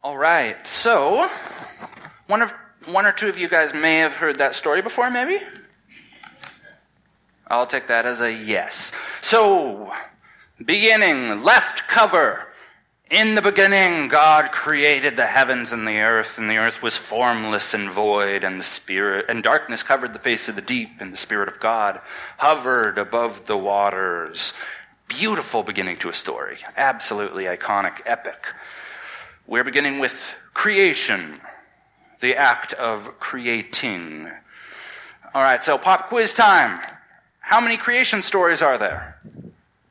All right, so one of one or two of you guys may have heard that story before, maybe. I'll take that as a yes. So, beginning, left cover. In the beginning, God created the heavens and the earth, and the earth was formless and void, and the Spirit, and darkness covered the face of the deep, and the Spirit of God hovered above the waters. Beautiful beginning to a story. Absolutely iconic, epic. We're beginning with creation, the act of creating. All right, so pop quiz time. How many creation stories are there?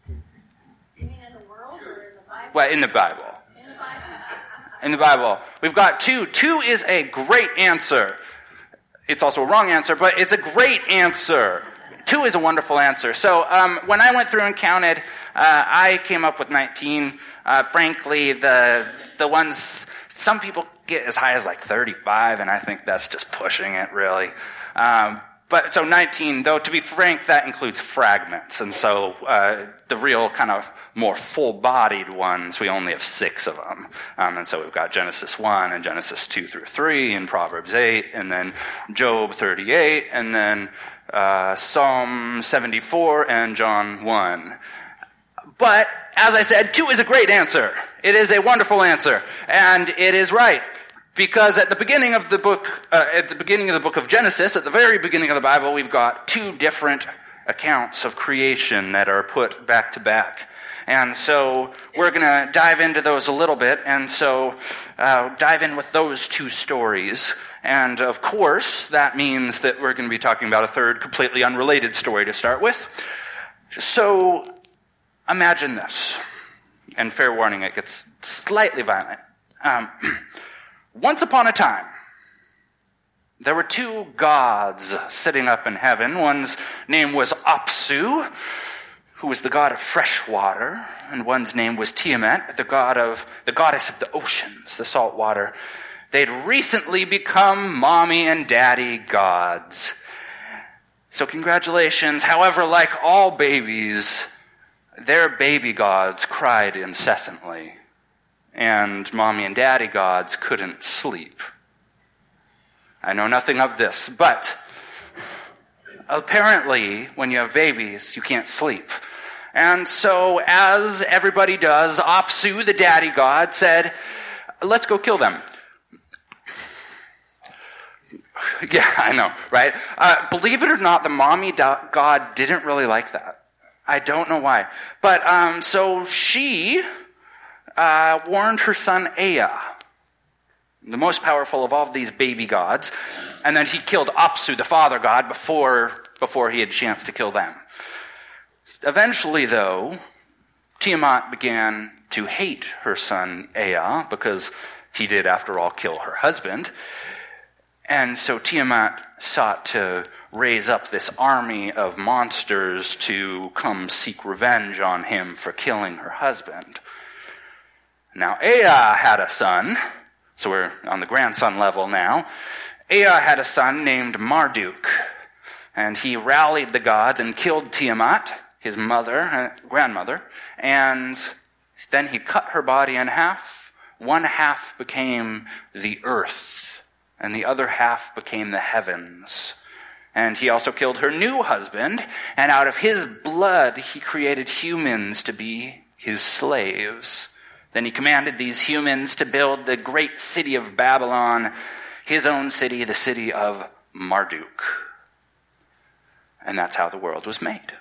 In the world or in the Bible? Well, in the Bible. In the Bible. In the Bible. We've got two. Two is a great answer. It's also a wrong answer, but it's a great answer. Two is a wonderful answer. So um, when I went through and counted, uh, I came up with 19. Uh, frankly, the the ones some people get as high as like 35, and I think that's just pushing it really. Um, but so 19, though to be frank, that includes fragments, and so uh, the real kind of more full-bodied ones, we only have six of them. Um, and so we've got Genesis 1 and Genesis 2 through 3 and Proverbs 8 and then Job 38 and then uh, Psalm 74 and John 1. But as I said, 2 is a great answer. It is a wonderful answer. And it is right. Because at the beginning of the book, uh, at the beginning of the book of Genesis, at the very beginning of the Bible, we've got two different accounts of creation that are put back to back. And so we're going to dive into those a little bit. And so uh, dive in with those two stories. And of course, that means that we're going to be talking about a third completely unrelated story to start with. So imagine this. And fair warning, it gets slightly violent. Um, once upon a time, there were two gods sitting up in heaven. One's name was Apsu, who was the god of fresh water, and one's name was Tiamat, the god of the goddess of the oceans, the salt water. They'd recently become mommy and daddy gods. So congratulations. However, like all babies, their baby gods cried incessantly, and mommy and daddy gods couldn't sleep. I know nothing of this, but apparently, when you have babies, you can't sleep. And so, as everybody does, Apsu, the daddy god, said, Let's go kill them. Yeah, I know, right? Uh, believe it or not, the mommy god didn't really like that. I don't know why. But um, so she uh, warned her son Ea, the most powerful of all of these baby gods, and then he killed Apsu, the father god, before, before he had a chance to kill them. Eventually, though, Tiamat began to hate her son Ea because he did, after all, kill her husband. And so Tiamat sought to raise up this army of monsters to come seek revenge on him for killing her husband. Now, Ea had a son, so we're on the grandson level now. Ea had a son named Marduk, and he rallied the gods and killed Tiamat, his mother, uh, grandmother, and then he cut her body in half. One half became the earth, and the other half became the heavens. And he also killed her new husband, and out of his blood he created humans to be his slaves. Then he commanded these humans to build the great city of Babylon, his own city, the city of Marduk. And that's how the world was made.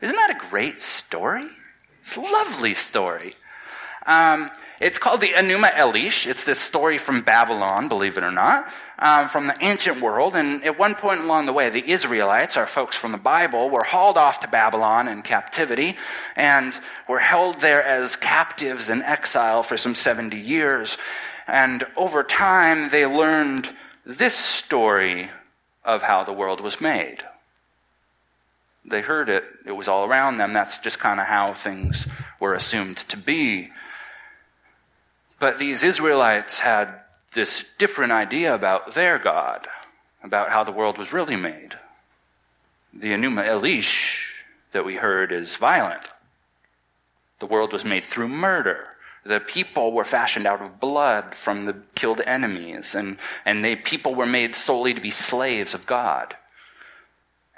Isn't that a great story? It's a lovely story. Um, it's called the Enuma Elish. It's this story from Babylon, believe it or not, um, from the ancient world. And at one point along the way, the Israelites, our folks from the Bible, were hauled off to Babylon in captivity and were held there as captives in exile for some 70 years. And over time, they learned this story of how the world was made. They heard it, it was all around them. That's just kind of how things were assumed to be. But these Israelites had this different idea about their God, about how the world was really made. The Enuma Elish that we heard is violent. The world was made through murder. the people were fashioned out of blood from the killed enemies, and, and they, people were made solely to be slaves of God.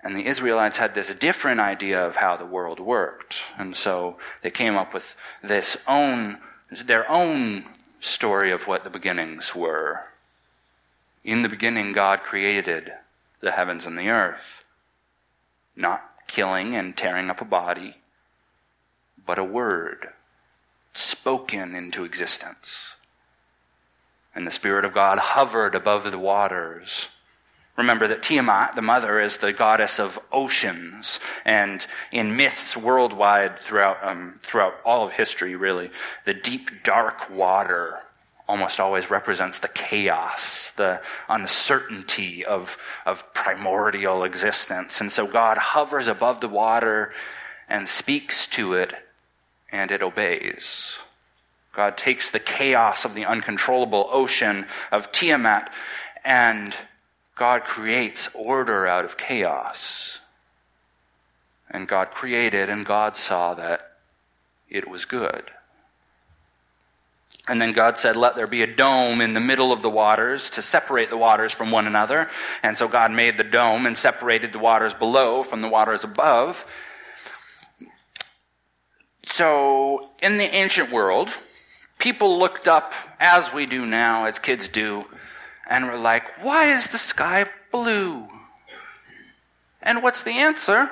And the Israelites had this different idea of how the world worked. And so they came up with this own, their own story of what the beginnings were. In the beginning, God created the heavens and the earth. Not killing and tearing up a body, but a word spoken into existence. And the Spirit of God hovered above the waters. Remember that Tiamat, the mother, is the goddess of oceans. And in myths worldwide throughout, um, throughout all of history, really, the deep, dark water almost always represents the chaos, the uncertainty of, of primordial existence. And so God hovers above the water and speaks to it, and it obeys. God takes the chaos of the uncontrollable ocean of Tiamat, and God creates order out of chaos. And God created, and God saw that it was good. And then God said, Let there be a dome in the middle of the waters to separate the waters from one another. And so God made the dome and separated the waters below from the waters above. So, in the ancient world, people looked up, as we do now, as kids do, and we're like, Why is the sky blue? And what's the answer?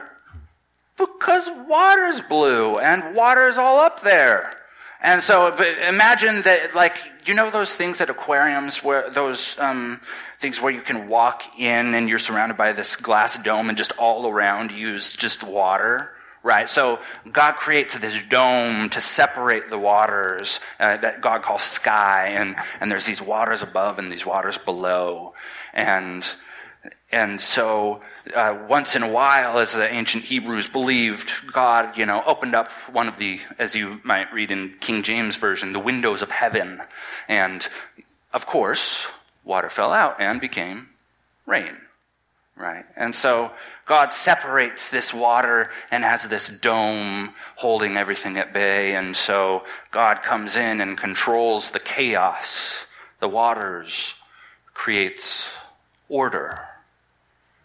Because water's blue, and water's all up there. And so imagine that, like, you know those things at aquariums where those um, things where you can walk in and you're surrounded by this glass dome and just all around you is just water? Right? So God creates this dome to separate the waters uh, that God calls sky, and, and there's these waters above and these waters below. And, and so uh, once in a while, as the ancient Hebrews believed, God, you know, opened up one of the, as you might read in King James Version, the windows of heaven. And of course, water fell out and became rain. Right? And so God separates this water and has this dome holding everything at bay. And so God comes in and controls the chaos. The waters creates order.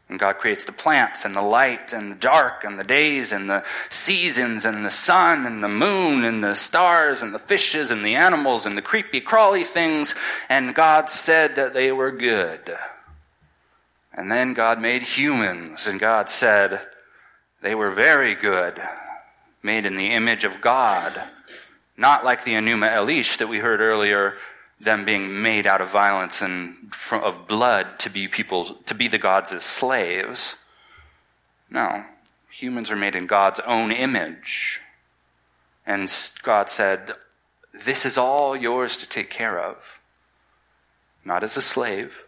And God creates the plants and the light and the dark and the days and the seasons and the sun and the moon and the stars and the fishes and the animals and the creepy crawly things. And God said that they were good. And then God made humans and God said they were very good, made in the image of God. Not like the Enuma Elish that we heard earlier, them being made out of violence and of blood to be people to be the gods slaves. No, humans are made in God's own image. And God said, This is all yours to take care of. Not as a slave,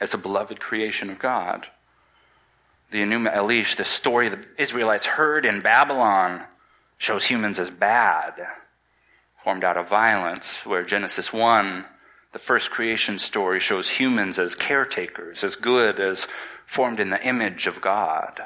as a beloved creation of God. The Enuma Elish, the story the Israelites heard in Babylon, shows humans as bad formed out of violence, where Genesis 1, the first creation story, shows humans as caretakers, as good, as formed in the image of God.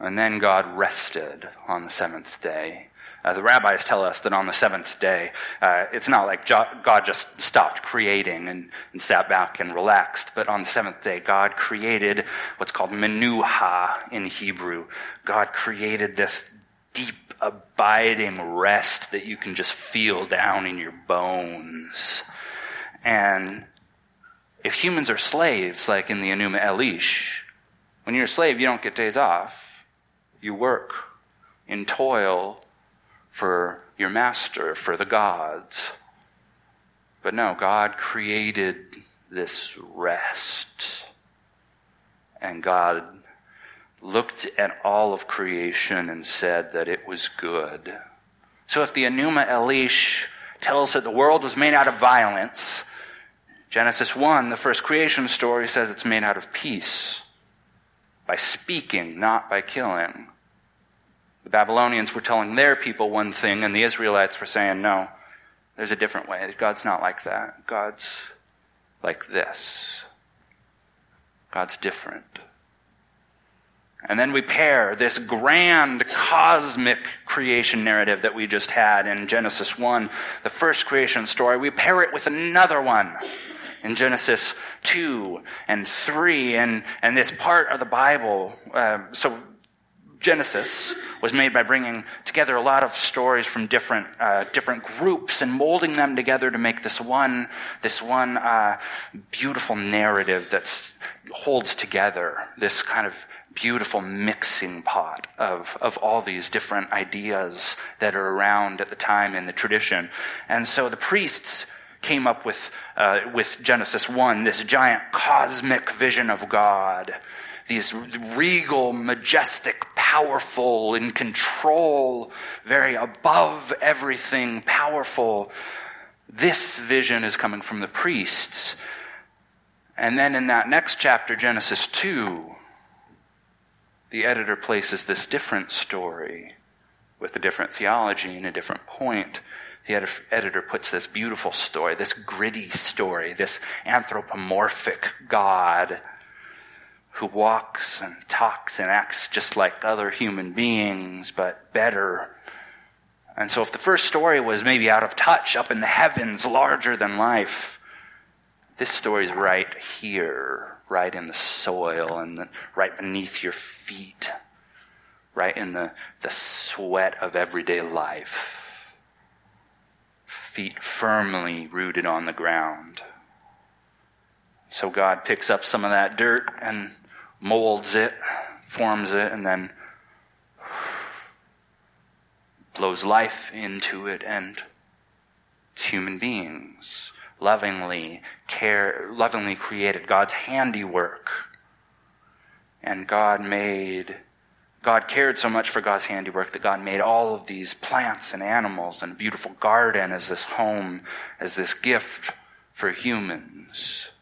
And then God rested on the seventh day. Uh, the rabbis tell us that on the seventh day, uh, it's not like God just stopped creating and, and, sat back and relaxed, but on the seventh day, God created what's called menuha in Hebrew. God created this deep abiding rest that you can just feel down in your bones. And if humans are slaves, like in the Enuma Elish, when you're a slave, you don't get days off. You work in toil for your master, for the gods. But no, God created this rest. And God looked at all of creation and said that it was good. So if the Enuma Elish tells that the world was made out of violence, Genesis 1, the first creation story, says it's made out of peace. By speaking, not by killing. The Babylonians were telling their people one thing, and the Israelites were saying, no, there's a different way. God's not like that. God's like this. God's different. And then we pair this grand cosmic creation narrative that we just had in Genesis 1, the first creation story, we pair it with another one in Genesis 2 and 3. And, and this part of the Bible, uh, so Genesis was made by bringing together a lot of stories from different uh, different groups and molding them together to make this one this one uh, beautiful narrative that holds together this kind of beautiful mixing pot of, of all these different ideas that are around at the time in the tradition. And so the priests came up with, uh, with Genesis 1, this giant cosmic vision of God, these regal, majestic, powerful, in control, very above everything, powerful. This vision is coming from the priests. And then in that next chapter, Genesis 2, the editor places this different story with a different theology and a different point. The editor puts this beautiful story, this gritty story, this anthropomorphic God who walks and talks and acts just like other human beings, but better. And so, if the first story was maybe out of touch, up in the heavens, larger than life, this story is right here right in the soil and the, right beneath your feet, right in the, the sweat of everyday life. Feet firmly rooted on the ground. So God picks up some of that dirt and molds it, forms it, and then blows life into it and it's human beings lovingly care, lovingly created, God's handiwork. And God made, God cared so much for God's handiwork that God made all of these plants and animals and a beautiful garden as this home, as this gift for humans.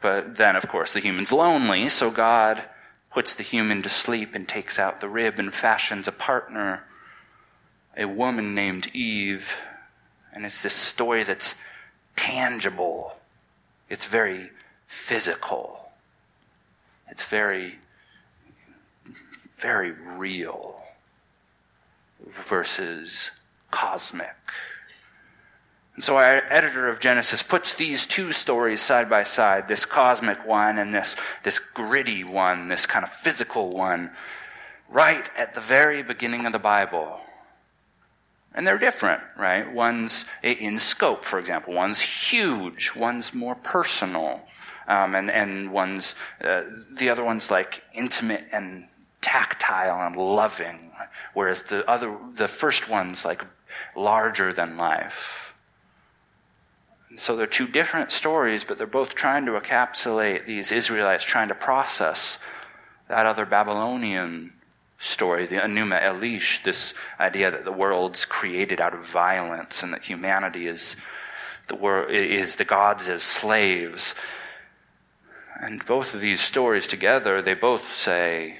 But then, of course, the human's lonely, so God puts the human to sleep and takes out the rib and fashions a partner, a woman named Eve. And it's this story that's tangible. It's very physical. It's very, very real versus cosmic. And so our editor of Genesis puts these two stories side by side, this cosmic one and this, this gritty one, this kind of physical one, right at the very beginning of the Bible. And they're different, right? One's in scope, for example. One's huge. One's more personal. Um, and, and one's, uh, the other one's like intimate and tactile and loving. Whereas the other, the first one's like larger than life. so they're two different stories, but they're both trying to encapsulate these Israelites trying to process that other Babylonian story, the Enuma Elish, this idea that the world's created out of violence and that humanity is the world is the gods as slaves. And both of these stories together, they both say,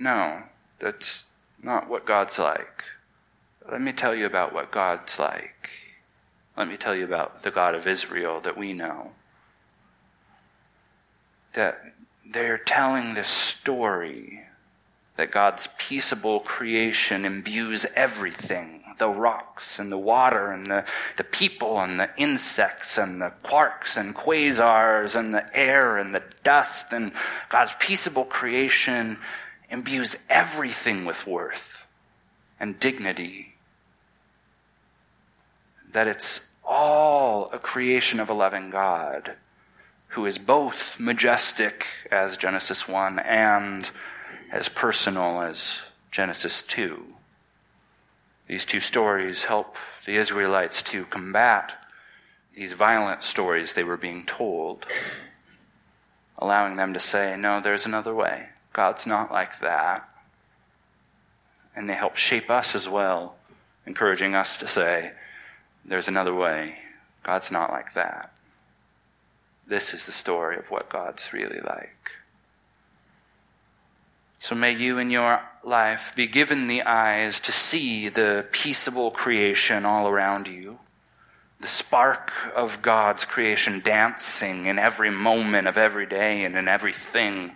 no, that's not what God's like. Let me tell you about what God's like. Let me tell you about the God of Israel that we know. That they're telling this story that God's peaceable creation imbues everything the rocks and the water and the, the people and the insects and the quarks and quasars and the air and the dust and God's peaceable creation imbues everything with worth and dignity. That it's all a creation of a loving God who is both majestic as Genesis 1 and as personal as Genesis 2. These two stories help the Israelites to combat these violent stories they were being told, allowing them to say, No, there's another way. God's not like that. And they help shape us as well, encouraging us to say, There's another way. God's not like that. This is the story of what God's really like. So may you in your life be given the eyes to see the peaceable creation all around you, the spark of God's creation dancing in every moment of every day and in everything.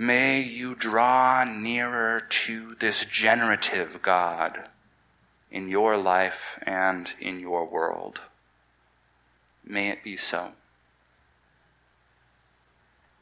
May you draw nearer to this generative God in your life and in your world. May it be so.